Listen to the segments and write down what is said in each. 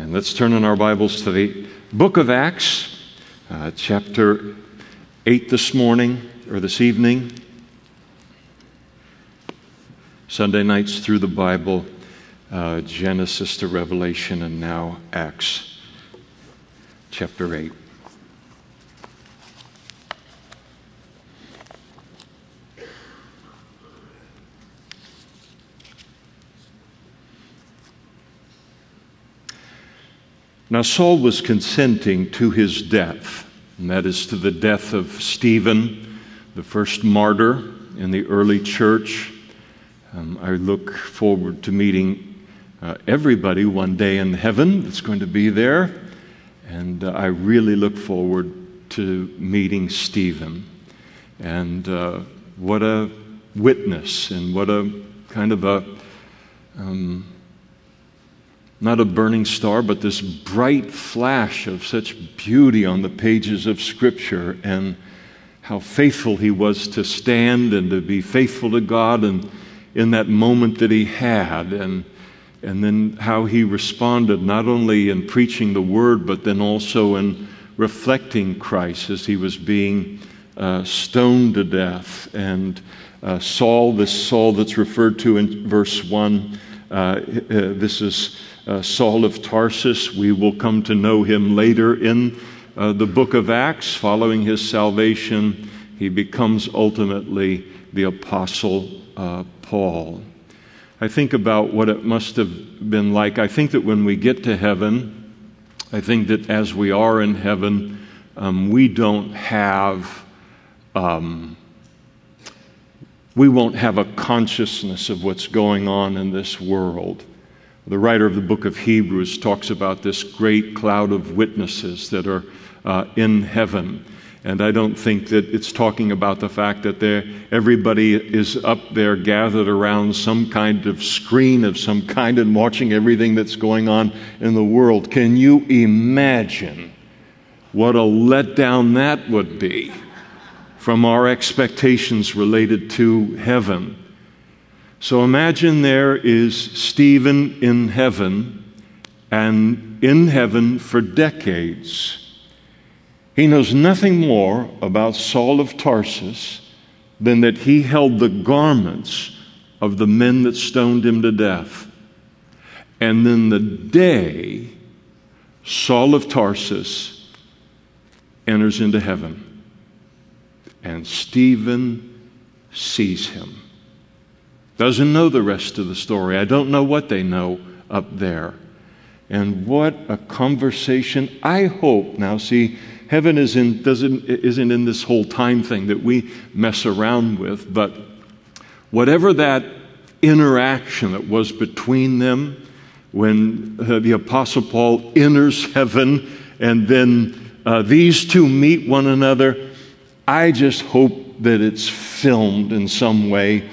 And let's turn in our Bibles to the book of Acts, uh, chapter 8 this morning or this evening. Sunday nights through the Bible, uh, Genesis to Revelation, and now Acts, chapter 8. Now, Saul was consenting to his death, and that is to the death of Stephen, the first martyr in the early church. Um, I look forward to meeting uh, everybody one day in heaven that's going to be there, and uh, I really look forward to meeting Stephen. And uh, what a witness, and what a kind of a um, not a burning star, but this bright flash of such beauty on the pages of Scripture, and how faithful he was to stand and to be faithful to God, and in that moment that he had, and and then how he responded not only in preaching the word, but then also in reflecting Christ as he was being uh, stoned to death. And uh, Saul, this Saul that's referred to in verse 1, uh, this is uh, Saul of Tarsus. We will come to know him later in uh, the book of Acts. Following his salvation, he becomes ultimately the Apostle uh, Paul. I think about what it must have been like. I think that when we get to heaven, I think that as we are in heaven, um, we don't have. Um, we won't have a consciousness of what's going on in this world. The writer of the book of Hebrews talks about this great cloud of witnesses that are uh, in heaven. And I don't think that it's talking about the fact that everybody is up there gathered around some kind of screen of some kind and watching everything that's going on in the world. Can you imagine what a letdown that would be from our expectations related to heaven? So imagine there is Stephen in heaven, and in heaven for decades. He knows nothing more about Saul of Tarsus than that he held the garments of the men that stoned him to death. And then the day Saul of Tarsus enters into heaven, and Stephen sees him. Doesn't know the rest of the story. I don't know what they know up there. And what a conversation. I hope now, see, heaven is in, doesn't, isn't in this whole time thing that we mess around with, but whatever that interaction that was between them when uh, the Apostle Paul enters heaven and then uh, these two meet one another, I just hope that it's filmed in some way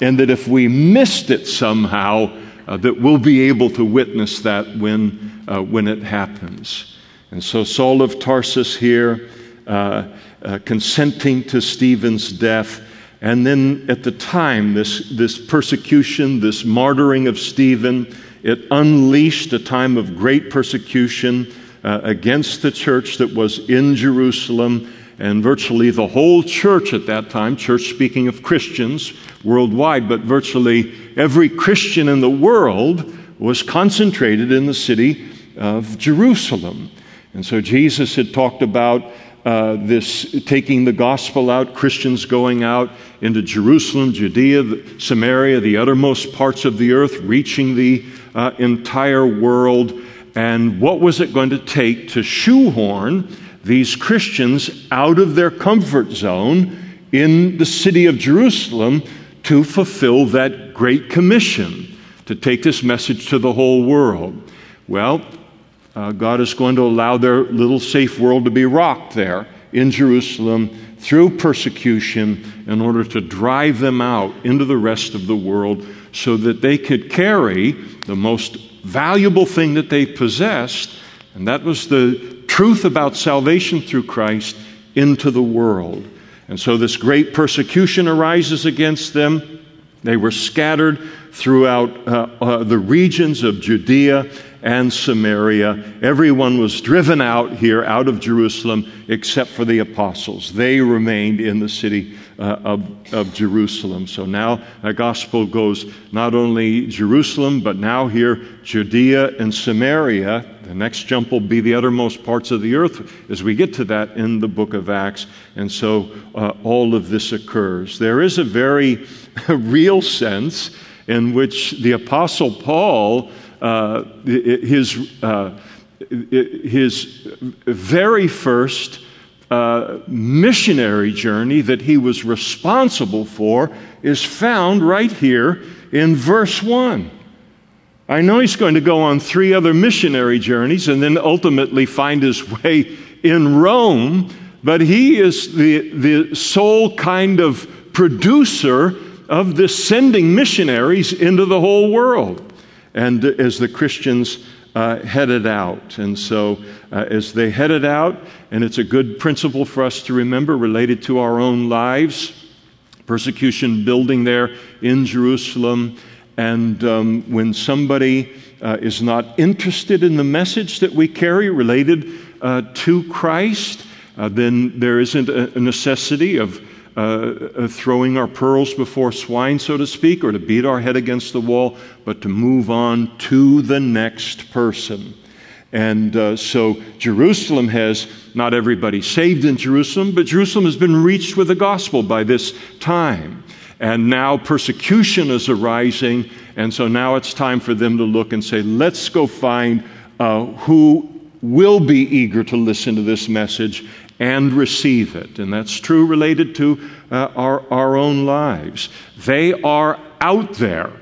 and that if we missed it somehow, uh, that we'll be able to witness that when, uh, when it happens. And so Saul of Tarsus here, uh, uh consenting to Stephen's death, and then at the time, this, this persecution, this martyring of Stephen, it unleashed a time of great persecution uh, against the church that was in Jerusalem and virtually the whole church at that time, church speaking of Christians worldwide, but virtually every Christian in the world was concentrated in the city of Jerusalem. And so Jesus had talked about uh, this taking the gospel out, Christians going out into Jerusalem, Judea, Samaria, the uttermost parts of the earth, reaching the uh, entire world. And what was it going to take to shoehorn these Christians out of their comfort zone in the city of Jerusalem to fulfill that great commission to take this message to the whole world. Well, uh, God is going to allow their little safe world to be rocked there in Jerusalem through persecution in order to drive them out into the rest of the world so that they could carry the most valuable thing that they possessed, and that was the truth about salvation through Christ into the world. And so this great persecution arises against them. They were scattered throughout uh, uh, the regions of Judea and Samaria. Everyone was driven out here, out of Jerusalem, except for the apostles. They remained in the city uh, of, of Jerusalem. So now the gospel goes not only Jerusalem, but now here Judea and Samaria. The next jump will be the uttermost parts of the earth as we get to that in the book of Acts. And so uh, all of this occurs. There is a very real sense in which the Apostle Paul uh, his, uh, his very first uh, missionary journey that he was responsible for is found right here in verse 1. I know he's going to go on three other missionary journeys and then ultimately find his way in Rome, but he is the, the sole kind of producer of this sending missionaries into the whole world and as the Christians uh, headed out. And so, uh, as they headed out, and it's a good principle for us to remember related to our own lives, persecution building there in Jerusalem. And um, when somebody uh, is not interested in the message that we carry related uh, to Christ, uh, then there isn't a necessity of uh, uh, throwing our pearls before swine, so to speak, or to beat our head against the wall, but to move on to the next person. And uh, so Jerusalem has not everybody saved in Jerusalem, but Jerusalem has been reached with the gospel by this time. And now persecution is arising, and so now it's time for them to look and say, let's go find uh, who will be eager to listen to this message and receive it. And that's true related to uh, our, our own lives. They are out there.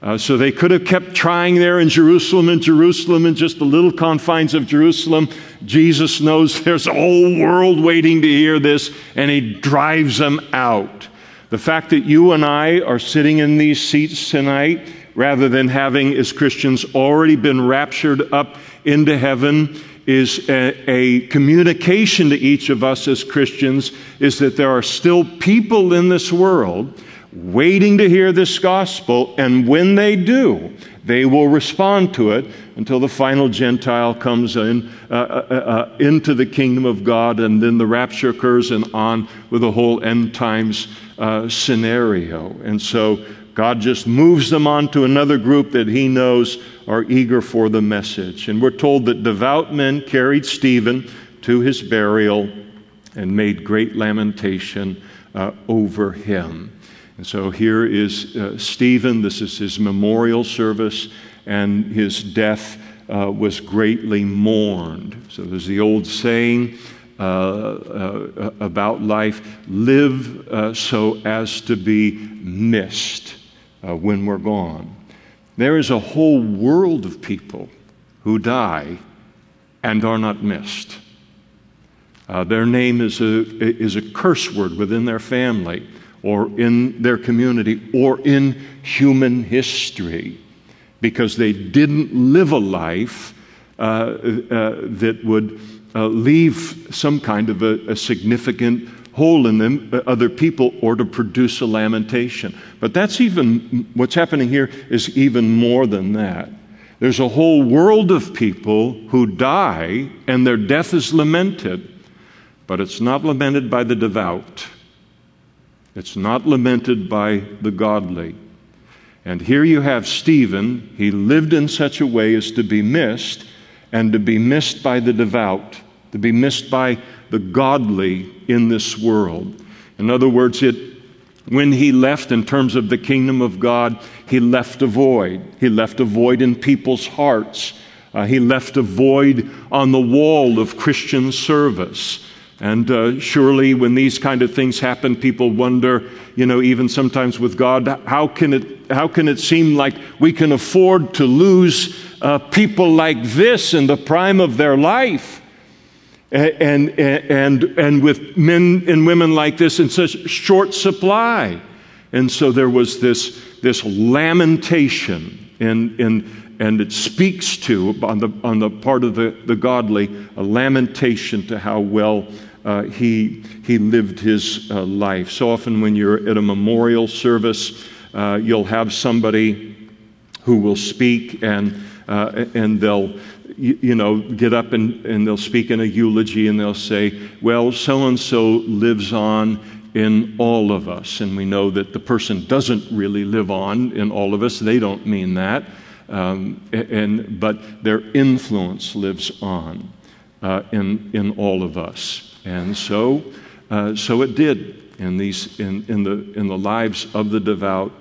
Uh, so they could have kept trying there in Jerusalem and Jerusalem and just the little confines of Jerusalem. Jesus knows there's a whole world waiting to hear this, and he drives them out. The fact that you and I are sitting in these seats tonight, rather than having, as Christians, already been raptured up into heaven, is a, a, communication to each of us as Christians is that there are still people in this world waiting to hear this gospel, and when they do, they will respond to it until the final Gentile comes in uh, uh, uh, uh into the kingdom of God, and then the rapture occurs, and on with the whole end times uh, scenario. And so God just moves them on to another group that He knows are eager for the message. And we're told that devout men carried Stephen to his burial and made great lamentation uh, over him. And so here is uh, Stephen. This is his memorial service, and his death uh, was greatly mourned. So there's the old saying. Uh, uh, about life, live uh, so as to be missed when we're gone. There is a whole world of people who die and are not missed. Uh, their name is a, is a curse word within their family or in their community or in human history because they didn't live a life uh, uh, that would uh, leave some kind of a, a significant hole in them, other people, or to produce a lamentation. But that's even, what's happening here is even more than that. There's a whole world of people who die and their death is lamented, but it's not lamented by the devout. It's not lamented by the godly. And here you have Stephen. He lived in such a way as to be missed, and to be missed by the devout, to be missed by the godly in this world. In other words, it, when he left in terms of the kingdom of God, he left a void. He left a void in people's hearts. Uh, he left a void on the wall of Christian service. And uh, surely, when these kind of things happen, people wonder, you know, even sometimes with God, how can it, how can it seem like we can afford to lose uh, people like this in the prime of their life? And, and, and with men and women like this in such short supply. And so there was this, this lamentation, and, and, and it speaks to, on the, on the part of the, the godly, a lamentation to how well uh, he, he lived his uh, life. So often, when you're at a memorial service, uh, you'll have somebody who will speak and, uh, and they'll you, you, know, get up and, and they'll speak in a eulogy and they'll say, well, so and so lives on in all of us. And we know that the person doesn't really live on in all of us. They don't mean that. Um, and, but their influence lives on uh, in, in all of us. And so, uh, so it did in, these, in, in, the, in the lives of the devout.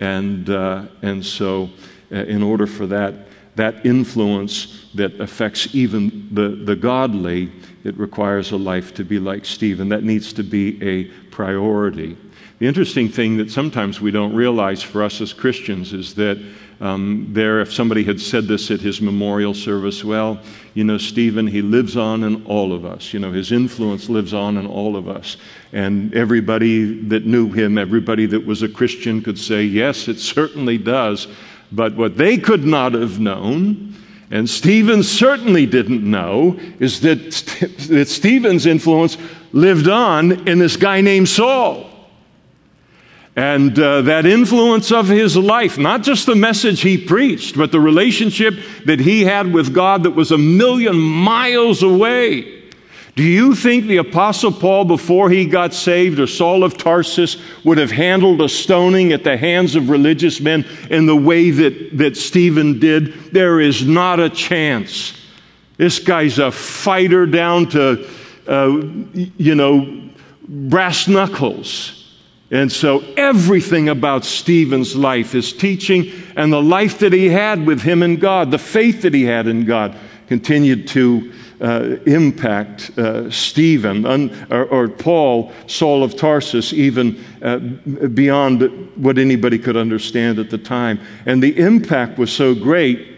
And, uh, and so, uh, in order for that, that influence that affects even the, the godly, it requires a life to be like Stephen. That needs to be a priority. The interesting thing that sometimes we don't realize for us as Christians is that um, there, if somebody had said this at his memorial service, well, you know, Stephen, he lives on in all of us. You know, his influence lives on in all of us. And everybody that knew him, everybody that was a Christian could say, yes, it certainly does. But what they could not have known, and Stephen certainly didn't know, is that, that Stephen's influence lived on in this guy named Saul. And uh, that influence of his life, not just the message he preached, but the relationship that he had with God that was a million miles away. Do you think the Apostle Paul, before he got saved, or Saul of Tarsus, would have handled a stoning at the hands of religious men in the way that, that Stephen did? There is not a chance. This guy's a fighter down to, uh, you know, brass knuckles. And so everything about Stephen's life, his teaching, and the life that he had with him and God, the faith that he had in God, continued to uh, impact uh, Stephen un, or, or, Paul, Saul of Tarsus, even uh, beyond what anybody could understand at the time. And the impact was so great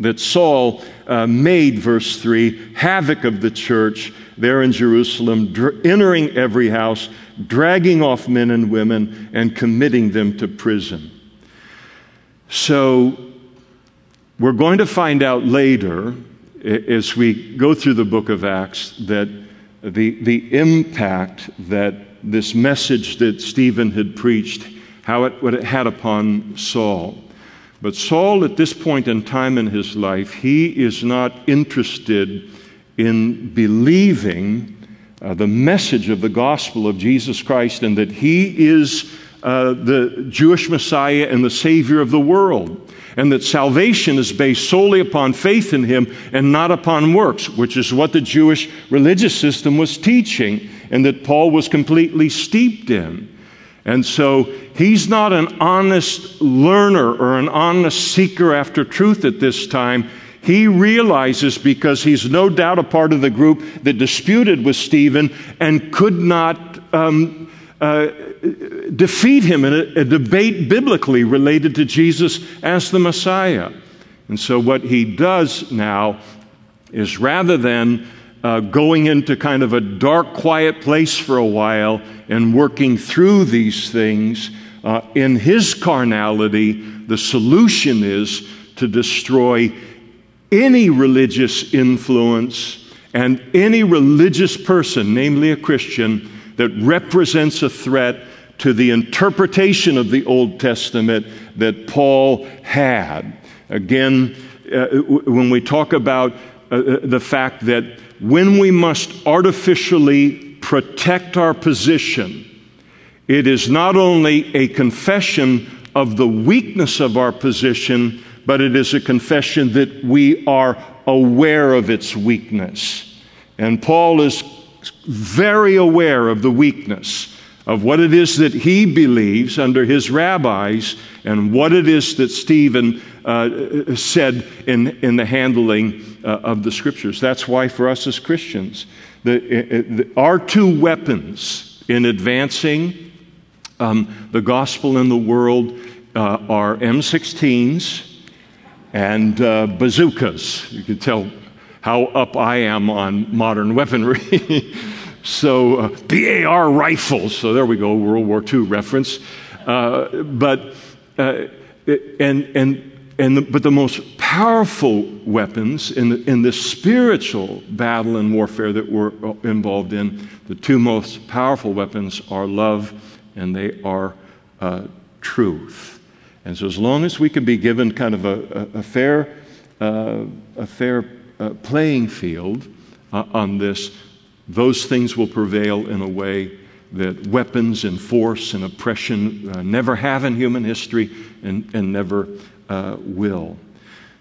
that Saul uh, made, verse 3, havoc of the church there in Jerusalem, dr- entering every house, dragging off men and women, and committing them to prison. So, we're going to find out later, as we go through the book of Acts, that the, the impact that this message that Stephen had preached, how it, what it had upon Saul. But Saul, at this point in time in his life, he is not interested in believing uh, the message of the gospel of Jesus Christ and that he is uh, the Jewish Messiah and the Savior of the world. And that salvation is based solely upon faith in him and not upon works, which is what the Jewish religious system was teaching and that Paul was completely steeped in. And so he's not an honest learner or an honest seeker after truth at this time. He realizes because he's no doubt a part of the group that disputed with Stephen and could not um, uh, defeat him in a, a debate biblically related to Jesus as the Messiah. And so what he does now is rather than uh, going into kind of a dark, quiet place for a while and working through these things. Uh, in his carnality, the solution is to destroy any religious influence and any religious person, namely a Christian, that represents a threat to the interpretation of the Old Testament that Paul had. Again, uh, when we talk about uh, uh the fact that when we must artificially protect our position, it is not only a confession of the weakness of our position, but it is a confession that we are aware of its weakness. And Paul is very aware of the weakness of what it is that he believes under his rabbis and what it is that Stephen uh, said in, in the handling uh, of the scriptures. That's why, for us as Christians, the, uh, uh, the our two weapons in advancing um, the gospel in the world uh, are M16s and uh, bazookas. You can tell how up I am on modern weaponry. so, uh, BAR rifles. So, there we go, World War II reference. Uh, but, uh, and, and, and the, but the most powerful weapons in the, in the spiritual battle and warfare that we're involved in, the two most powerful weapons are love and they are uh, truth. And so, as long as we can be given kind of a, a, a fair, uh, a fair uh, playing field uh, on this, those things will prevail in a way that weapons and force and oppression uh, never have in human history and, and never uh, will.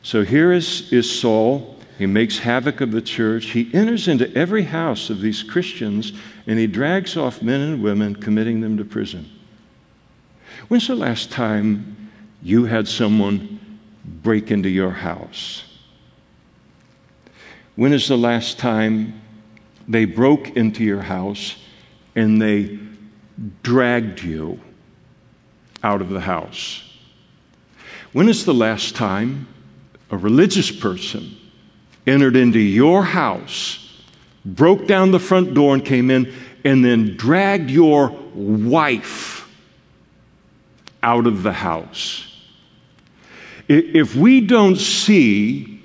So here is, is Saul. He makes havoc of the church. He enters into every house of these Christians and he drags off men and women, committing them to prison. When's the last time you had someone break into your house? When is the last time they broke into your house and they dragged you out of the house? When is the last time a religious person entered into your house, broke down the front door, and came in, and then dragged your wife out of the house? If we don't see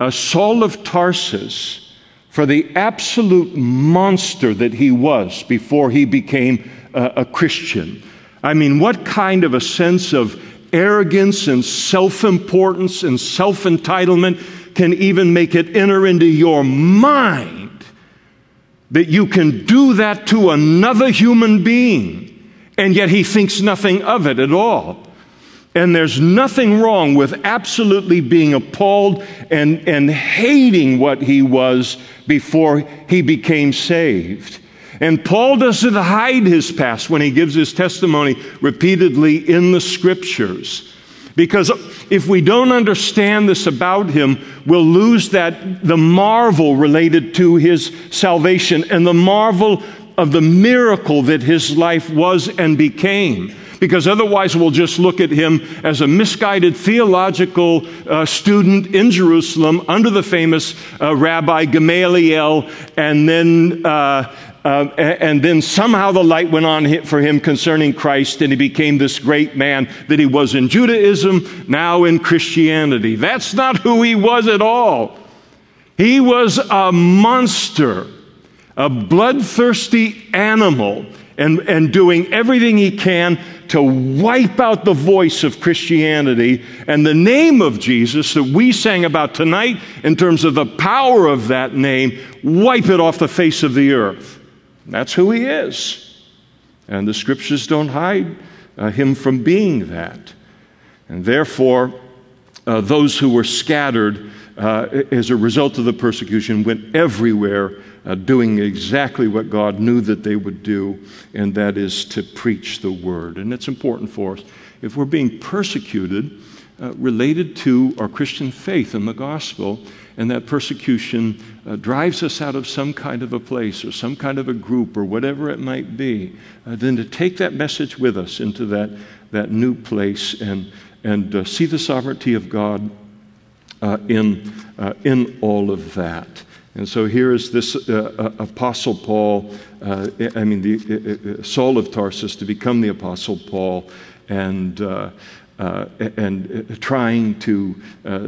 a Saul of Tarsus for the absolute monster that he was before he became a, a Christian, I mean, what kind of a sense of arrogance and self importance and self entitlement can even make it enter into your mind that you can do that to another human being, and yet he thinks nothing of it at all. And there's nothing wrong with absolutely being appalled and, and hating what he was before he became saved. And Paul doesn't hide his past when he gives his testimony repeatedly in the scriptures. Because if we don't understand this about him, we'll lose that the marvel related to his salvation and the marvel of the miracle that his life was and became because otherwise we'll just look at him as a misguided theological uh, student in Jerusalem under the famous uh, Rabbi Gamaliel, and then. Uh, uh and then somehow the light went on for him concerning Christ, and he became this great man that he was in Judaism, now in Christianity. That's not who he was at all. He was a monster, a bloodthirsty animal and, and doing everything he can to wipe out the voice of Christianity and the name of Jesus that we sang about tonight in terms of the power of that name, wipe it off the face of the earth. That's who he is. And the scriptures don't hide uh, him from being that. And therefore, uh, those who were scattered as a result of the persecution went everywhere uh, doing exactly what God knew that they would do, and that is to preach the word. And it's important for us. If we're being persecuted uh, related to our Christian faith and the gospel, and that persecution uh, drives us out of some kind of a place or some kind of a group or whatever it might be, uh, then to take that message with us into that, that new place and, and uh, see the sovereignty of God uh, in, uh, in all of that. And so here is this uh, uh Apostle Paul, uh, I mean, the, uh, Saul of Tarsus to become the Apostle Paul and, and trying to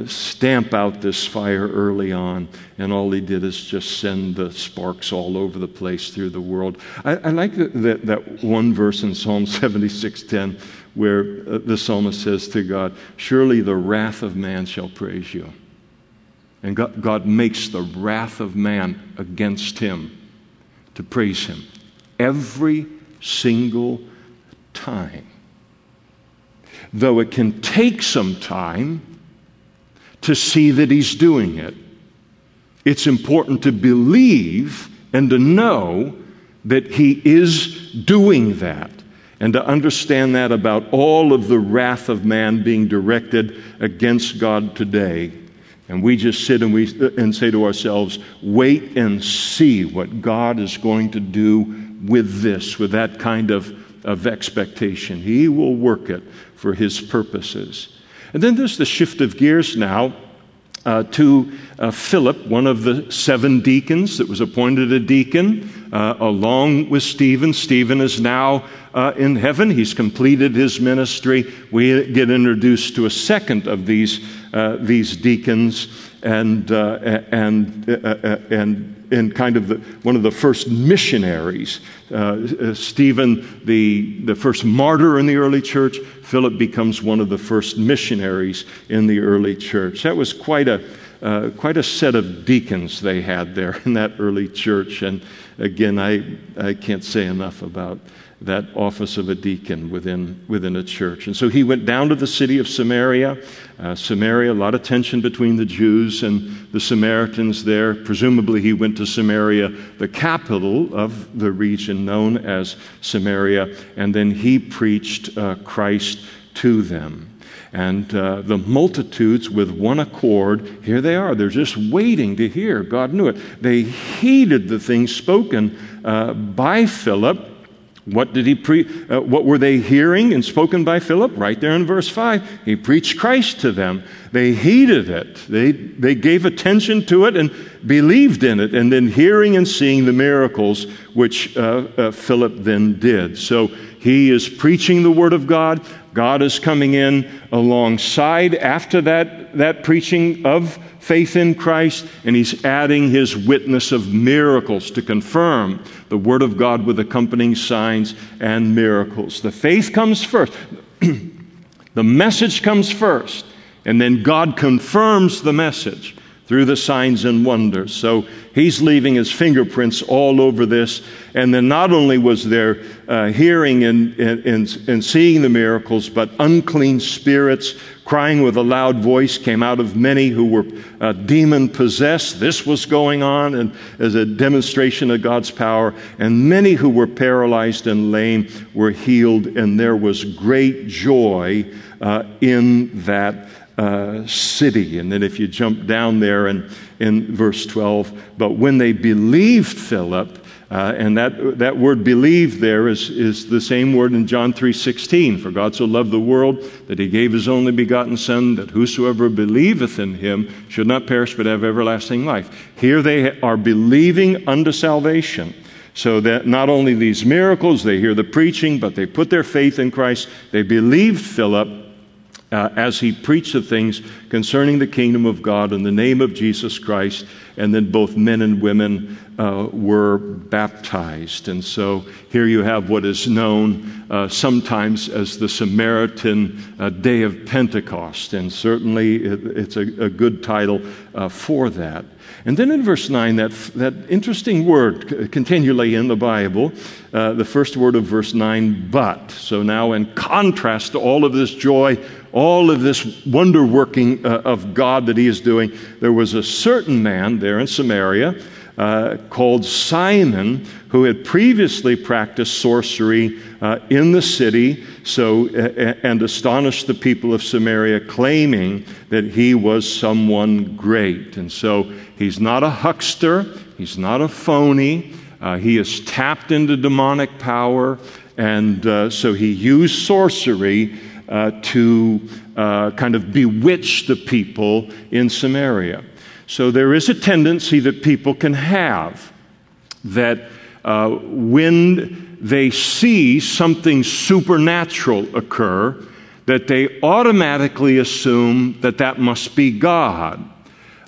stamp out this fire early on. And all he did is just send the sparks all over the place through the world. I, I like that, that, that, one verse in Psalm 76:10 where uh, the psalmist says to God, Surely the wrath of man shall praise you. And God, God makes the wrath of man against him to praise him every single time. Though it can take some time to see that he's doing it, it's important to believe and to know that he is doing that and to understand that about all of the wrath of man being directed against God today and we just sit and, we, and say to ourselves, wait and see what God is going to do with this, with that kind of, of expectation. He will work it for His purposes. And then there's the shift of gears now uh, to uh, Philip, one of the seven deacons that was appointed a deacon, uh, along with Stephen. Stephen is now uh, in heaven. He's completed his ministry. We get introduced to a second of these, uh, these deacons, and, uh, and, and in kind of the, one of the first missionaries. Uh, Stephen, the, the first martyr in the early church, Philip becomes one of the first missionaries in the early church. That was quite a, uh, quite a set of deacons they had there in that early church. And again, I, I can't say enough about that office of a deacon within, within a church. And so he went down to the city of Samaria. Uh, Samaria, a lot of tension between the Jews and the Samaritans there. Presumably, he went to Samaria, the capital of the region known as Samaria, and then he preached uh, Christ to them. And uh, the multitudes, with one accord, here they are. They're just waiting to hear. God knew it. They heeded the things spoken uh, by Philip what did he pre- uh, what were they hearing and spoken by Philip? Right there in verse 5. He preached Christ to them. They heeded it. They, they gave attention to it and believed in it, and then hearing and seeing the miracles which uh, uh, Philip then did. So he is preaching the Word of God. God is coming in alongside after that, that preaching of faith in Christ, and he's adding his witness of miracles to confirm the Word of God with accompanying signs and miracles. The faith comes first, the message comes first, and then God confirms the message through the signs and wonders. So he's leaving his fingerprints all over this. And then not only was there uh, hearing and, and, and seeing the miracles, but unclean spirits crying with a loud voice came out of many who were uh, demon possessed. This was going on and as a demonstration of God's power. And many who were paralyzed and lame were healed, and there was great joy uh, in that uh, city. And then if you jump down there and in verse 12, but when they believed Philip, uh, and that, that word believe there is, is the same word in John 3.16. For God so loved the world that he gave his only begotten Son, that whosoever believeth in him should not perish but have everlasting life. Here they are believing unto salvation. So that not only these miracles, they hear the preaching, but they put their faith in Christ. They believed Philip uh, as he preached the things concerning the kingdom of God in the name of Jesus Christ. And then both men and women uh, were baptized. And so here you have what is known uh, sometimes as the Samaritan uh, Day of Pentecost. And certainly it, it's a, a, good title uh, for that. And then in verse 9, that, that interesting word continually in the Bible, uh, the first word of verse 9, but. So now, in contrast to all of this joy, all of this wonder working uh, of God that he is doing, there was a certain man there in Samaria uh, called Simon, who had previously practiced sorcery uh, in the city, so uh, and astonished the people of Samaria, claiming that he was someone great. And so he's not a huckster, he's not a phony. Uh, he is tapped into demonic power, and uh, so he used sorcery uh, to kind of bewitch the people in Samaria. So there is a tendency that people can have that uh, when they see something supernatural occur, that they automatically assume that that must be God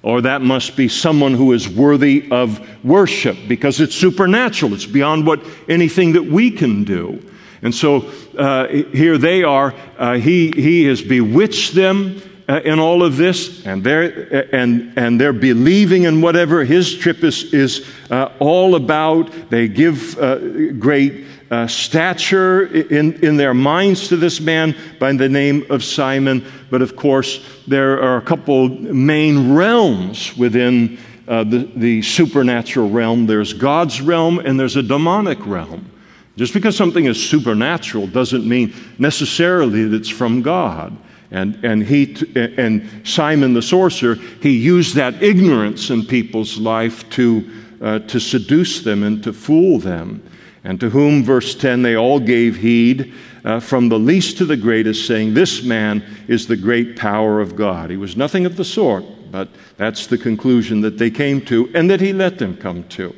or that must be someone who is worthy of worship because it's supernatural. It's beyond what anything that we can do. And so uh, here they are. Uh, he, he has bewitched them in all of this, and they're, and, and they're believing in whatever his trip is, is uh, all about. They give uh, great uh, stature in, in their minds to this man by the name of Simon. But of course, there are a couple main realms within uh, the, the supernatural realm there's God's realm, and there's a demonic realm. Just because something is supernatural doesn't mean necessarily that it's from God. And, and, he, and Simon the sorcerer, he used that ignorance in people's life to, uh, to seduce them and to fool them. And to whom, verse 10, they all gave heed, uh, from the least to the greatest, saying, This man is the great power of God. He was nothing of the sort, but that's the conclusion that they came to and that he let them come to.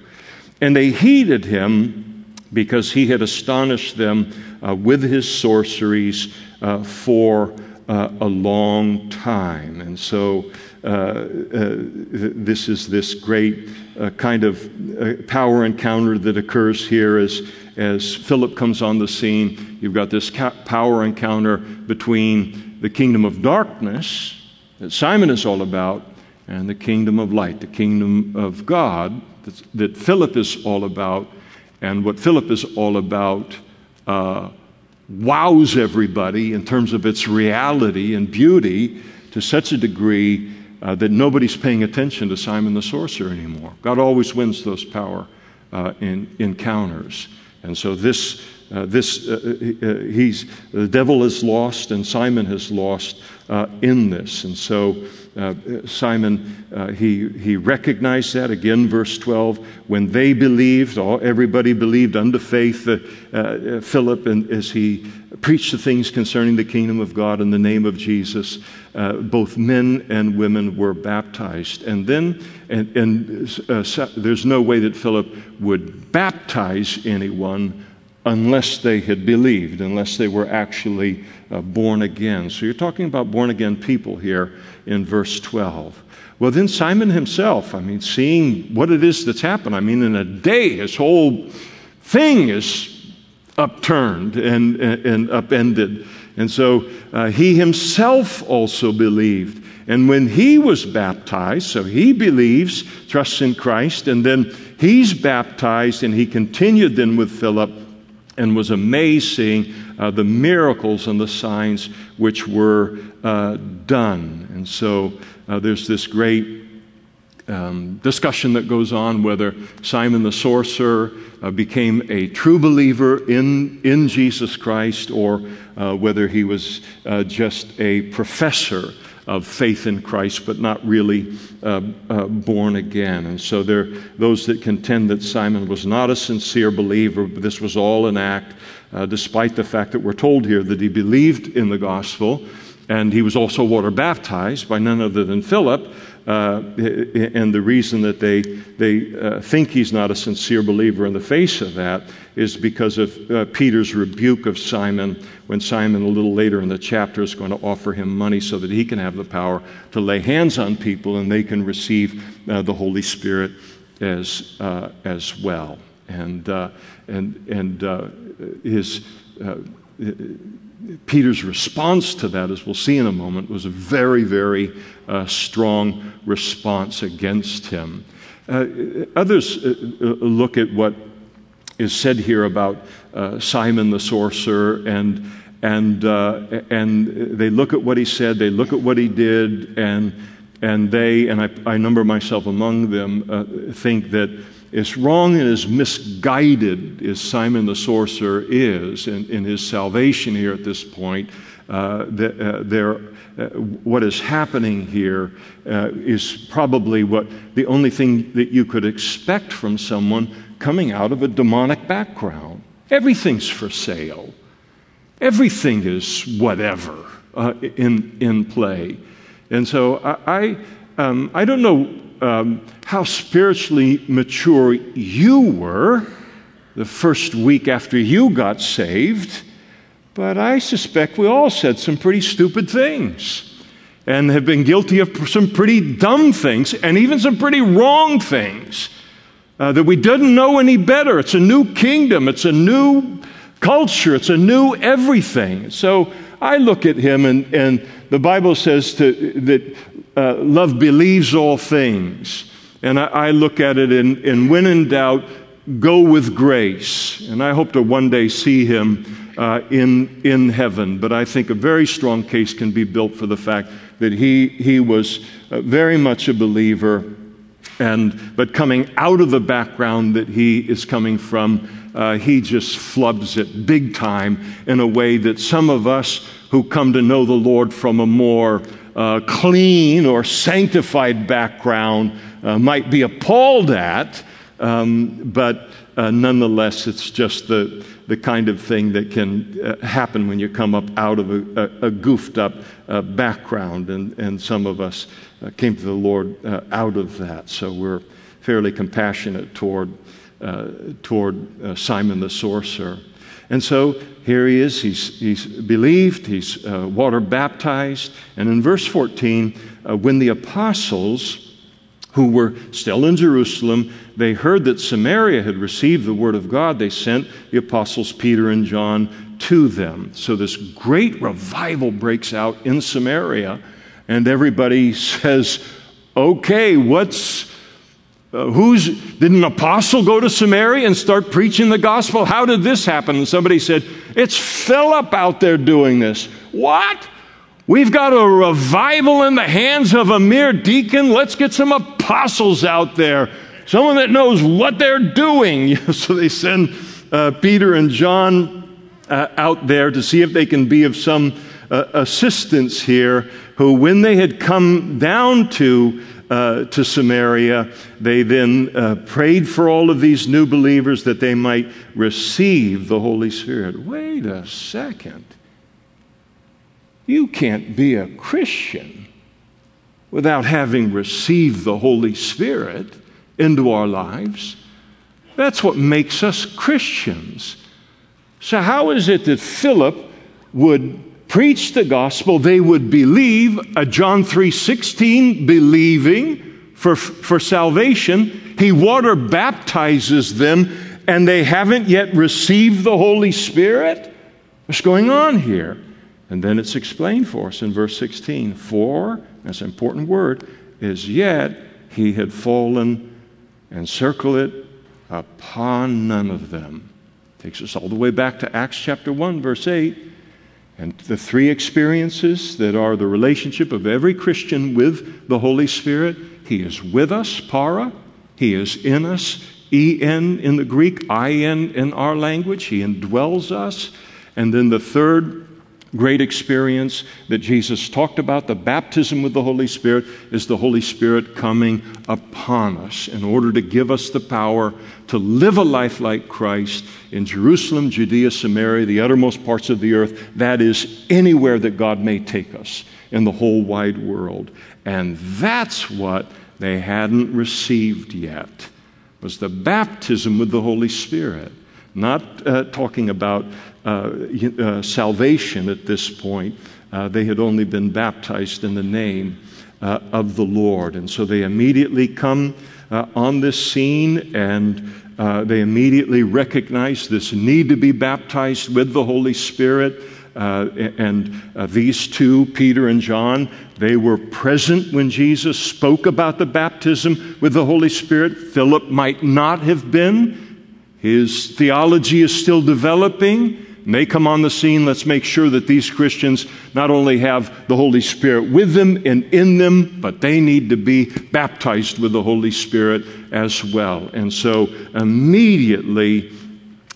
And they heeded him because he had astonished them uh, with his sorceries uh, for uh, a long time. And so uh, uh, this is this great uh, kind of power encounter that occurs here as, as Philip comes on the scene. You've got this ca- power encounter between the kingdom of darkness that Simon is all about and the kingdom of light, the kingdom of God that Philip is all about. And what Philip is all about uh, wows everybody in terms of its reality and beauty to such a degree uh, that nobody's paying attention to Simon the sorcerer anymore. God always wins those power uh, in, encounters. And so this, uh, this uh, uh, uh, he's, the devil is lost and Simon has lost in this. And so Simon, uh, he, he recognized that. Again, verse 12, when they believed, all, everybody believed under faith, uh, uh, Philip, and as he preached the things concerning the kingdom of God in the name of Jesus, uh, both men and women were baptized. And then, and, and uh, there's no way that Philip would baptize anyone unless they had believed, unless they were actually uh, born again. So you're talking about born again people here in verse 12. Well, then Simon himself, I mean, seeing what it is that's happened, I mean, in a day, his whole thing is upturned and, and, and upended. And so uh, he himself also believed. And when he was baptized, so he believes, trusts in Christ, and then he's baptized, and he continued then with Philip and was amazed seeing uh, the miracles and the signs which were uh, done. And so uh, there's this great um, discussion that goes on whether Simon the sorcerer uh, became a true believer in, in Jesus Christ or uh, whether he was uh, just a professor of faith in Christ, but not really uh, uh, born again. And so there are those that contend that Simon was not a sincere believer, this was all an act, uh, despite the fact that we're told here that he believed in the gospel. And he was also water baptized by none other than Philip. Uh, and the reason that they, they uh, think he's not a sincere believer in the face of that is because of uh, Peter's rebuke of Simon when Simon, a little later in the chapter, is going to offer him money so that he can have the power to lay hands on people and they can receive uh, the Holy Spirit as, uh, as well. And, uh, and, and his Peter's response to that, as we'll see in a moment, was a very, very uh, strong response against him. Uh, others uh, uh look at what is said here about uh, Simon the sorcerer, and, and, uh, and they look at what he said, they look at what he did, and, and they, and I, I number myself among them, think that as wrong and as misguided as Simon the sorcerer is in, in his salvation here at this point, uh, the, uh, there, uh, what is happening here uh, is probably what the only thing that you could expect from someone coming out of a demonic background. Everything's for sale. Everything is whatever uh, in, in play. And so I, I, um, I don't know um, how spiritually mature you were the first week after you got saved, but I suspect we all said some pretty stupid things and have been guilty of some pretty dumb things and even some pretty wrong things. Uh, that we didn't know any better. It's a new kingdom, it's a new culture, it's a new everything. So I look at him, and, and the Bible says to, that uh, love believes all things. And I, I look at it, and, and when in doubt, go with grace. And I hope to one day see him uh, in, in heaven. But I think a very strong case can be built for the fact that he, he was uh, very much a believer, and, but coming out of the background that he is coming from, uh, he just flubs it big time in a way that some of us who come to know the Lord from a more uh, clean or sanctified background uh, might be appalled at, um, but uh, nonetheless, it's just the, the kind of thing that can uh, happen when you come up out of a, a, a goofed up uh, background. And, and some of us uh, came to the Lord out of that. So we're fairly compassionate toward, toward Simon the sorcerer. And so here he is. He's, he's believed, he's uh, water baptized. And in verse 14, uh, when the apostles who were still in Jerusalem, they heard that Samaria had received the word of God, they sent the apostles Peter and John to them. So this great revival breaks out in Samaria, and everybody says, Okay, what's uh, who's did an apostle go to Samaria and start preaching the gospel? How did this happen? And somebody said, It's Philip out there doing this. What? We've got a revival in the hands of a mere deacon. Let's get some apostles out there, someone that knows what they're doing. so they send uh, Peter and John uh, out there to see if they can be of some uh, assistance here. Who, when they had come down to uh, to Samaria, they then uh, prayed for all of these new believers that they might receive the Holy Spirit. Wait a second. You can't be a Christian without having received the Holy Spirit into our lives. That's what makes us Christians. So, how is it that Philip would preach the gospel? They would believe, a John 3:16, believing for, for salvation. He water baptizes them, and they haven't yet received the Holy Spirit. What's going on here? And then it's explained for us in verse 16. For, that's an important word, is yet he had fallen and circle it upon none of them. Takes us all the way back to Acts chapter 1, verse 8. And the three experiences that are the relationship of every Christian with the Holy Spirit He is with us, para. He is in us, en in the Greek, in in our language. He indwells us. And then the third great experience that Jesus talked about, the baptism with the Holy Spirit, is the Holy Spirit coming upon us in order to give us the power to live a life like Christ in Jerusalem, Judea, Samaria, the uttermost parts of the earth, that is, anywhere that God may take us in the whole wide world. And that's what they hadn't received yet was the baptism with the Holy Spirit. Not uh, talking about salvation at this point. Uh, they had only been baptized in the name uh, of the Lord. And so they immediately come uh, on this scene and they immediately recognize this need to be baptized with the Holy Spirit. and these two, Peter and John, they were present when Jesus spoke about the baptism with the Holy Spirit. Philip might not have been. His theology is still developing. And they come on the scene. Let's make sure that these Christians not only have the Holy Spirit with them and in them, but they need to be baptized with the Holy Spirit as well. And so immediately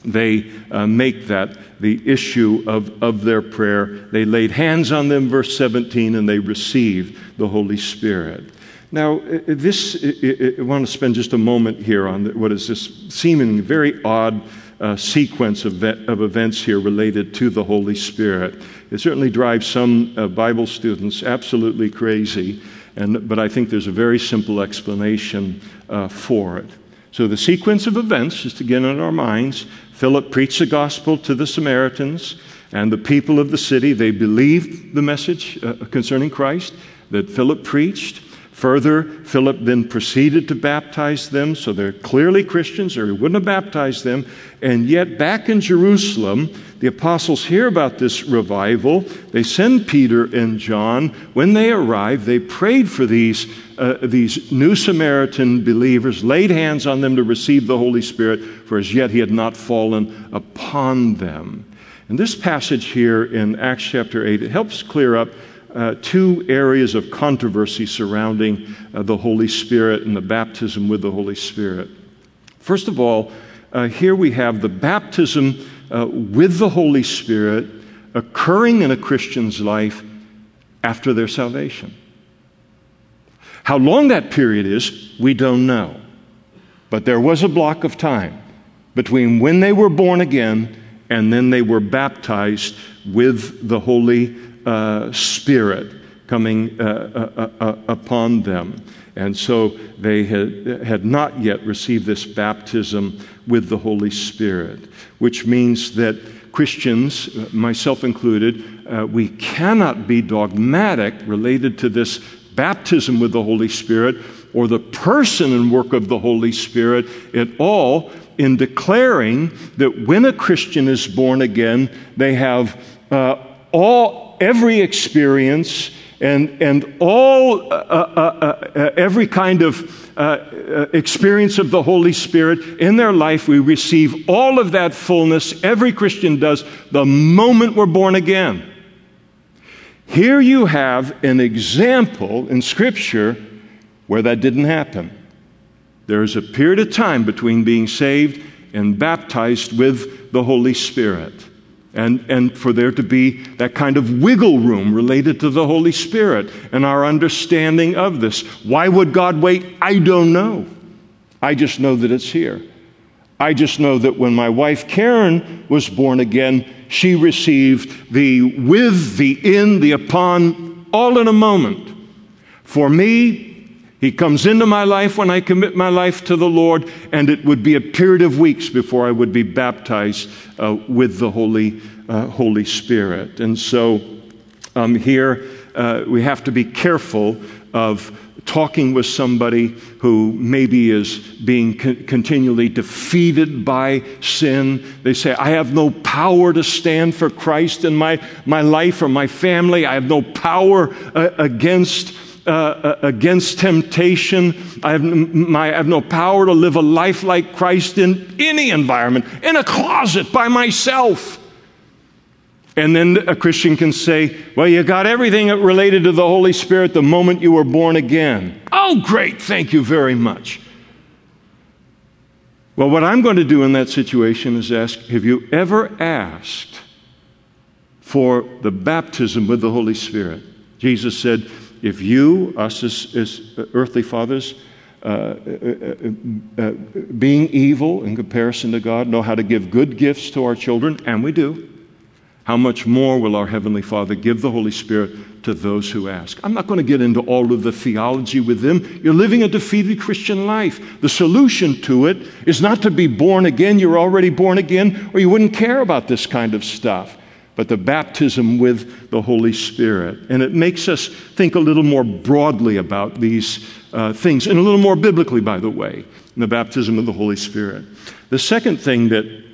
they uh, make that the issue of, of their prayer. They laid hands on them, verse 17, and they received the Holy Spirit. Now, this, I want to spend just a moment here on what is this seeming very odd uh, sequence of, of, events here related to the Holy Spirit. It certainly drives some uh, Bible students absolutely crazy, and, but I think there's a very simple explanation uh, for it. So, the sequence of events, just to get in our minds Philip preached the gospel to the Samaritans and the people of the city. They believed the message uh, concerning Christ that Philip preached. Further, Philip then proceeded to baptize them, so they're clearly Christians, or he wouldn't have baptized them. And yet, back in Jerusalem, the apostles hear about this revival. They send Peter and John. When they arrive, they prayed for these, uh, these new Samaritan believers, laid hands on them to receive the Holy Spirit, for as yet he had not fallen upon them. And this passage here in Acts chapter 8, it helps clear up uh, two areas of controversy surrounding uh, the Holy Spirit and the baptism with the Holy Spirit. First of all, uh, here we have the baptism uh, with the Holy Spirit occurring in a Christian's life after their salvation. How long that period is, we don't know. But there was a block of time between when they were born again and then they were baptized with the Holy uh, Spirit coming uh, uh, uh, upon them. And so they had, had not yet received this baptism with the Holy Spirit, which means that Christians, myself included, uh, we cannot be dogmatic related to this baptism with the Holy Spirit or the person and work of the Holy Spirit at all in declaring that when a Christian is born again, they have uh, all every experience and, and all uh, uh, uh, uh every kind of uh, experience of the Holy Spirit in their life. We receive all of that fullness. Every Christian does the moment we're born again. Here you have an example in Scripture where that didn't happen. There is a period of time between being saved and baptized with the Holy Spirit. And, and for there to be that kind of wiggle room related to the Holy Spirit and our understanding of this. Why would God wait? I don't know. I just know that it's here. I just know that when my wife Karen was born again, she received the with, the in, the upon, all in a moment. For me, he comes into my life when I commit my life to the Lord, and it would be a period of weeks before I would be baptized uh, with the Holy, uh, Holy Spirit. And so um, here uh, we have to be careful of talking with somebody who maybe is being co- continually defeated by sin. They say, I have no power to stand for Christ in my, my life or my family. I have no power uh, against uh, uh, against temptation. I have, my, I have no power to live a life like Christ in any environment, in a closet by myself. And then a Christian can say, Well, you got everything related to the Holy Spirit the moment you were born again. Oh, great, thank you very much. Well, what I'm going to do in that situation is ask Have you ever asked for the baptism with the Holy Spirit? Jesus said, if you, us as, as earthly fathers, uh, uh, uh, uh, being evil in comparison to God, know how to give good gifts to our children, and we do, how much more will our Heavenly Father give the Holy Spirit to those who ask? I'm not going to get into all of the theology with them. You're living a defeated Christian life. The solution to it is not to be born again. You're already born again, or you wouldn't care about this kind of stuff but the baptism with the Holy Spirit. And it makes us think a little more broadly about these uh, things, and a little more biblically, by the way, in the baptism of the Holy Spirit. The second thing that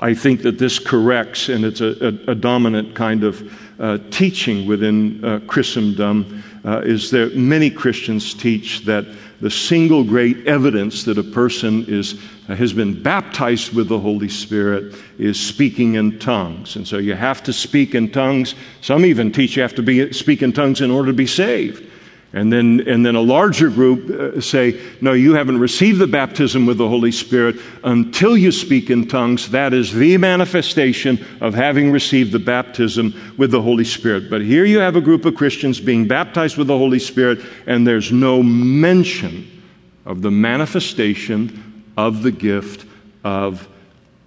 I think that this corrects, and it's a, a, a dominant kind of uh, teaching within uh, Christendom, uh, is that many Christians teach that the single great evidence that a person is, uh, has been baptized with the Holy Spirit is speaking in tongues. And so you have to speak in tongues. Some even teach you have to be, speak in tongues in order to be saved. And then, and then a larger group uh, say, no, you haven't received the baptism with the Holy Spirit until you speak in tongues. That is the manifestation of having received the baptism with the Holy Spirit. But here you have a group of Christians being baptized with the Holy Spirit, and there's no mention of the manifestation of the gift of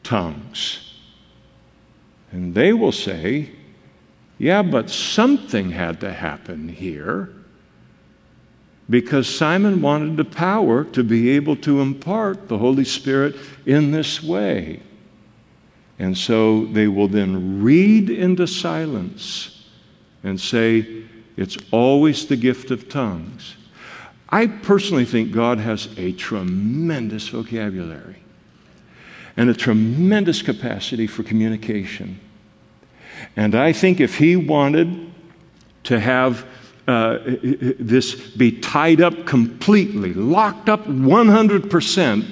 tongues. And they will say, yeah, but something had to happen here because Simon wanted the power to be able to impart the Holy Spirit in this way. And so they will then read into silence and say, It's always the gift of tongues. I personally think God has a tremendous vocabulary and a tremendous capacity for communication. And I think if He wanted to have uh, this be tied up completely, locked up 100%,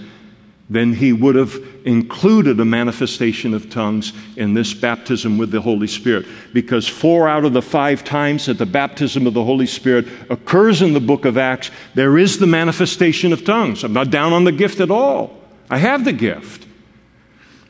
then he would have included a manifestation of tongues in this baptism with the Holy Spirit. Because four out of the five times that the baptism of the Holy Spirit occurs in the book of Acts, there is the manifestation of tongues. I'm not down on the gift at all. I have the gift.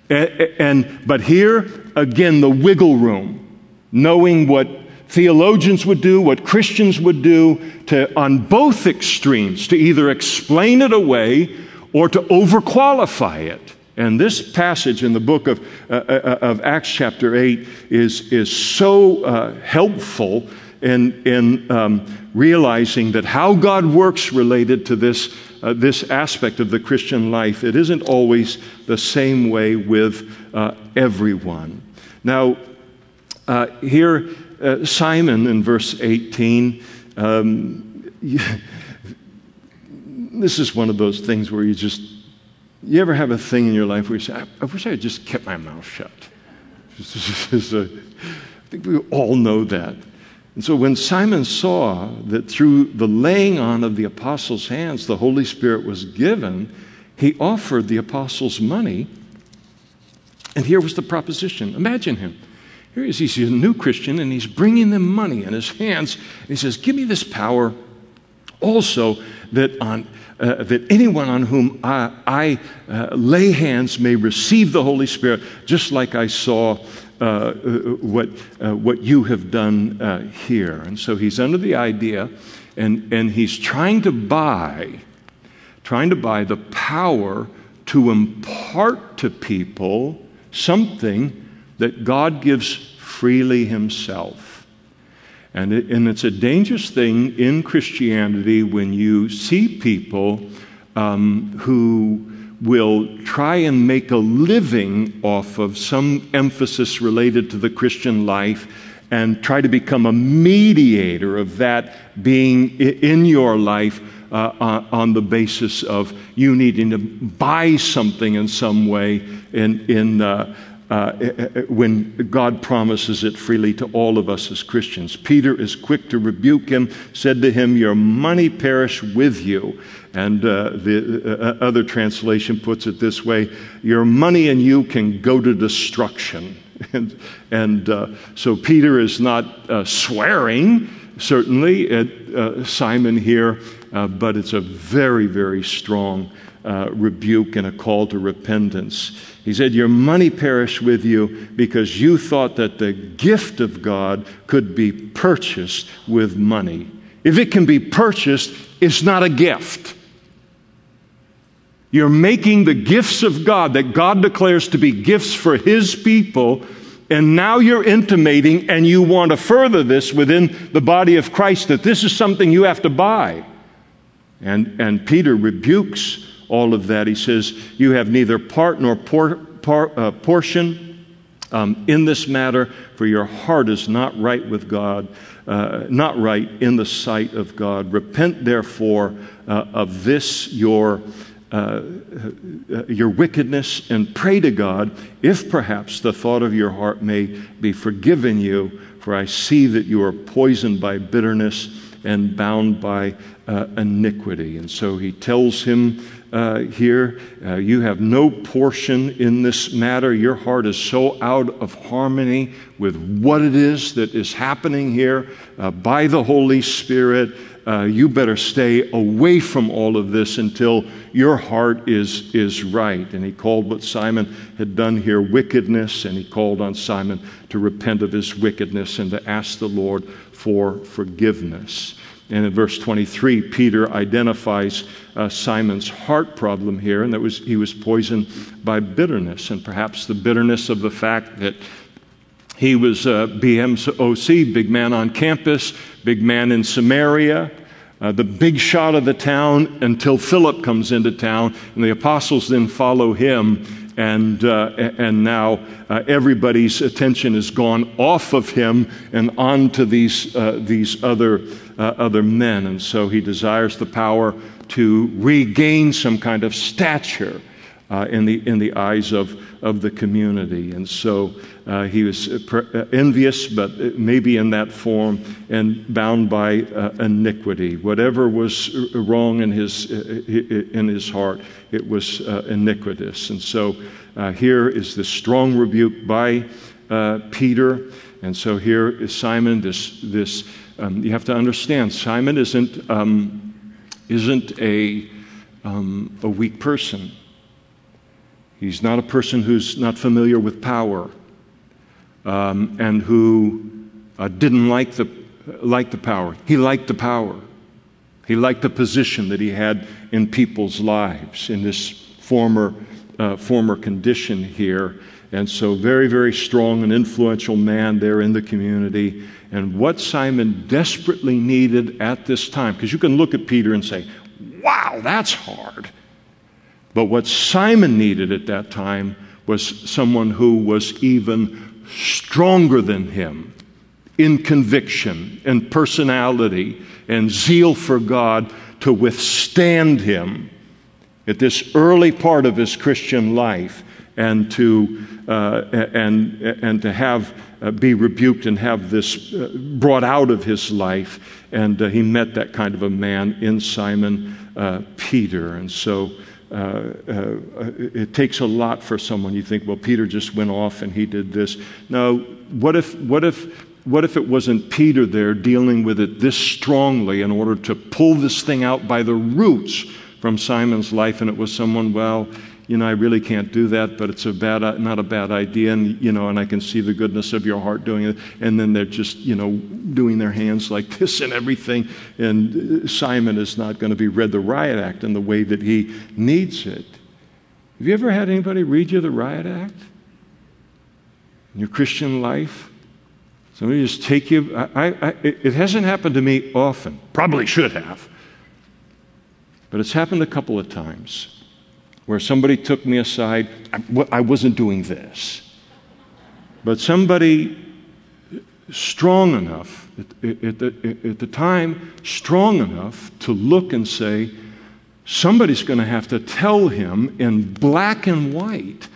And, and but here, again, the wiggle room, knowing what theologians would do, what Christians would do, to, on both extremes, to either explain it away or to overqualify it. And this passage in the book of, uh, uh, of Acts, chapter 8, is, is so uh, helpful in, and um, realizing that how God works related to this, uh, this aspect of the Christian life, it isn't always the same way with uh, everyone. Now, here, uh, Simon in verse 18, um, this is one of those things where you just, you ever have a thing in your life where you say, I, I wish I had just kept my mouth shut? I think we all know that. And so when Simon saw that through the laying on of the apostles' hands the Holy Spirit was given, he offered the apostles money. And here was the proposition. Imagine him. Here he is, he's a new Christian, and he's bringing them money in his hands. he says, Give me this power also that on uh, that anyone on whom I, I uh, lay hands may receive the Holy Spirit, just like I saw uh, uh what, uh, what you have done uh, here. And so he's under the idea, and, and he's trying to buy, trying to buy the power to impart to people something that God gives freely himself. And, it, and it's a dangerous thing in Christianity when you see people um, who will try and make a living off of some emphasis related to the Christian life and try to become a mediator of that being in your life uh, on the basis of you needing to buy something in some way in, in uh, uh, eh, eh, when God promises it freely to all of us as Christians. Peter is quick to rebuke him, said to him, Your money perish with you. And uh, the uh, other translation puts it this way Your money and you can go to destruction. and, and uh, so Peter is not uh, swearing, certainly, at uh, Simon here, but it's a very, very strong rebuke and a call to repentance. He said, Your money perished with you because you thought that the gift of God could be purchased with money. If it can be purchased, it's not a gift. You're making the gifts of God that God declares to be gifts for His people, and now you're intimating and you want to further this within the body of Christ that this is something you have to buy. And, and Peter rebukes all of that. He says, You have neither part nor por- par- uh, portion um, in this matter, for your heart is not right with God, uh, not right in the sight of God. Repent, therefore, uh, of this your. Uh, your wickedness and pray to God if perhaps the thought of your heart may be forgiven you, for I see that you are poisoned by bitterness and bound by uh, iniquity. And so he tells him uh, here. Uh, you have no portion in this matter. Your heart is so out of harmony with what it is that is happening here uh, by the Holy Spirit. Uh, you better stay away from all of this until your heart is, is right. And he called what Simon had done here wickedness, and he called on Simon to repent of his wickedness and to ask the Lord for forgiveness. And in verse 23, Peter identifies uh, Simon's heart problem here, and that was he was poisoned by bitterness, and perhaps the bitterness of the fact that he was a BMOC, big man on campus, big man in Samaria, uh, the big shot of the town until Philip comes into town, and the apostles then follow him. And, uh, and now uh, everybody's attention has gone off of him and onto these, uh, these other uh, other men. And so he desires the power to regain some kind of stature uh, in, the, in the eyes of, of the community. And so uh, he was uh, uh, envious, but maybe in that form, and bound by uh, iniquity. Whatever was wrong in his, in his heart, it was iniquitous. And so here is the strong rebuke by Peter. And so here is Simon, this, this um, you have to understand, Simon isn't, um, isn't a, um, a weak person. He's not a person who's not familiar with power um, and who uh, didn't like the, like the power. He liked the power. He liked the position that he had in people's lives in this former, uh, former condition here. And so, very, very strong and influential man there in the community. And what Simon desperately needed at this time, because you can look at Peter and say, wow, that's hard. But what Simon needed at that time was someone who was even stronger than him in conviction and personality and zeal for God to withstand him at this early part of his Christian life and to, uh, and, and to have uh, be rebuked and have this uh, brought out of his life. And uh, he met that kind of a man in Simon uh, Peter. And so uh, uh, it takes a lot for someone. You think, well, Peter just went off and he did this. No, what if, what if, what if it wasn't Peter there dealing with it this strongly in order to pull this thing out by the roots from Simon's life, and it was someone, well, you know, I really can't do that, but it's a bad, uh, not a bad idea, and you know, and I can see the goodness of your heart doing it. And then they're just, you know, doing their hands like this and everything. And uh, Simon is not going to be read the riot act in the way that he needs it. Have you ever had anybody read you the riot act in your Christian life? Somebody just take you. I, I, it hasn't happened to me often. Probably should have. But it's happened a couple of times where somebody took me aside. I, wasn't doing this. But somebody strong enough, at, at, the, at the time, strong enough to look and say, somebody's going to have to tell him in black and white,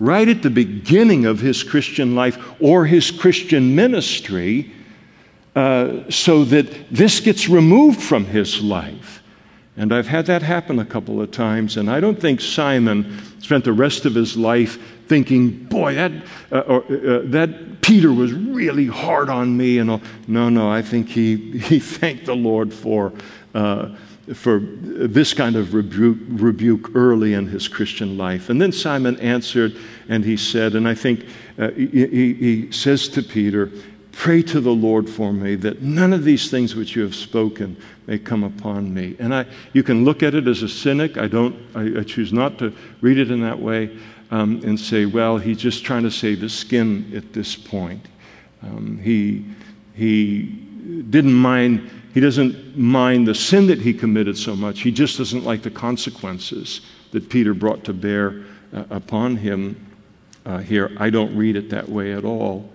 right at the beginning of his Christian life or his Christian ministry, uh, so that this gets removed from his life. And I've had that happen a couple of times, and I don't think Simon spent the rest of his life thinking, boy, that, uh, or, uh, that Peter was really hard on me. And all. no, no, I think he, he thanked the Lord for, uh, for this kind of rebuke, rebuke early in his Christian life. And then Simon answered, and he said, and I think uh, he, he says to Peter, Pray to the Lord for me that none of these things which you have spoken may come upon me. And I, you can look at it as a cynic. I don't. I, I choose not to read it in that way um, and say, well, he's just trying to save his skin at this point. Um, he he didn't mind. He doesn't mind the sin that he committed so much. He just doesn't like the consequences that Peter brought to bear uh, upon him. Uh, here, I don't read it that way at all.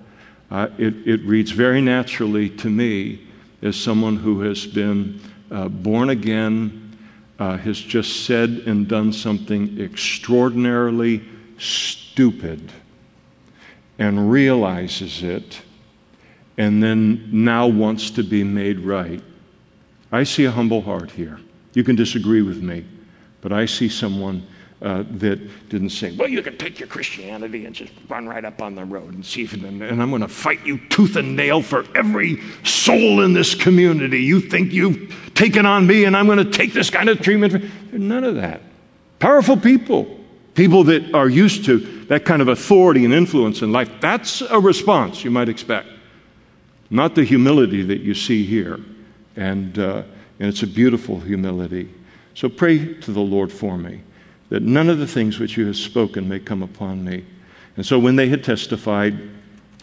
Uh, it, it, reads very naturally to me as someone who has been uh, born again, uh, has just said and done something extraordinarily stupid and realizes it and then now wants to be made right. I see a humble heart here. You can disagree with me, but I see someone uh, that didn't say, well, you can take your Christianity and just run right up on the road and see if, and, and I'm going to fight you tooth and nail for every soul in this community. You think you've taken on me and I'm going to take this kind of treatment. None of that. Powerful people, people that are used to that kind of authority and influence in life. That's a response you might expect, not the humility that you see here. And, uh, and it's a beautiful humility. So pray to the Lord for me that none of the things which you have spoken may come upon me. And so when they had testified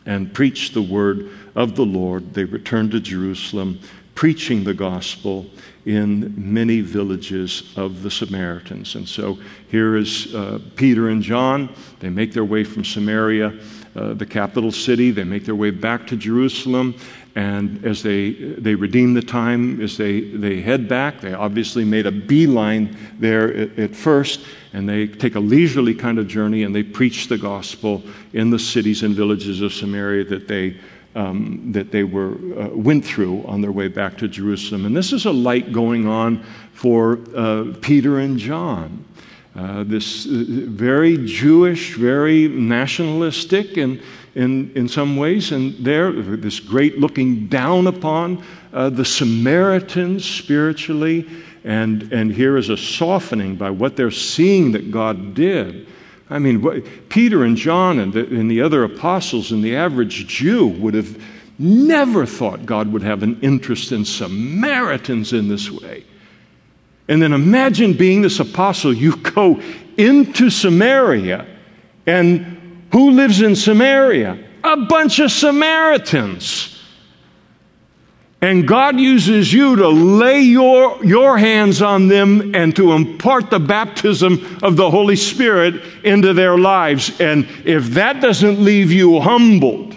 and preached the word of the Lord, they returned to Jerusalem, preaching the gospel in many villages of the Samaritans. And so here is uh, Peter and John. They make their way from Samaria, uh, the capital city. They make their way back to Jerusalem. And as they, they redeem the time, as they, they head back, they obviously made a beeline there at, at, first, and they take a leisurely kind of journey and they preach the gospel in the cities and villages of Samaria that they, um, that they were, uh, went through on their way back to Jerusalem. And this is a light going on for uh, Peter and John. Uh, this uh, very Jewish, very nationalistic, and in, in some ways, and there, this great looking down upon uh, the Samaritans spiritually, and, and here is a softening by what they're seeing that God did. I mean, what, Peter and John and the, and the other apostles and the average Jew would have never thought God would have an interest in Samaritans in this way. And then imagine being this apostle. You go into Samaria, and Who lives in Samaria? A bunch of Samaritans. And God uses you to lay your, your hands on them and to impart the baptism of the Holy Spirit into their lives. And if that doesn't leave you humbled,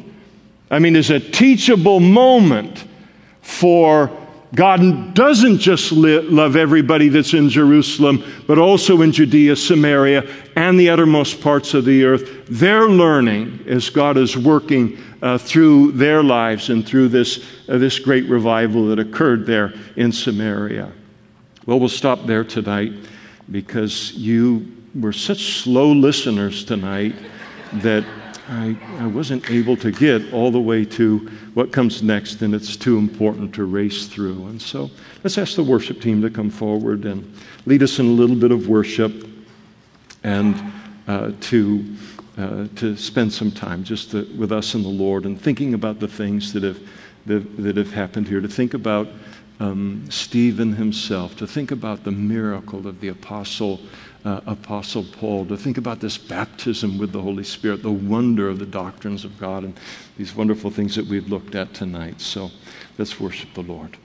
I mean, it's a teachable moment for God doesn't just love everybody that's in Jerusalem, but also in Judea, Samaria, and the uttermost parts of the earth. They're learning as God is working uh, through their lives and through this, uh, this great revival that occurred there in Samaria. Well, we'll stop there tonight because you were such slow listeners tonight that I, I wasn't able to get all the way to what comes next, and it's too important to race through. And so let's ask the worship team to come forward and lead us in a little bit of worship and uh, to, uh, to spend some time just to, with us and the Lord and thinking about the things that have, that, that have happened here, to think about um, Stephen himself, to think about the miracle of the apostle uh, Apostle Paul, to think about this baptism with the Holy Spirit, the wonder of the doctrines of God, and these wonderful things that we've looked at tonight. So let's worship the Lord.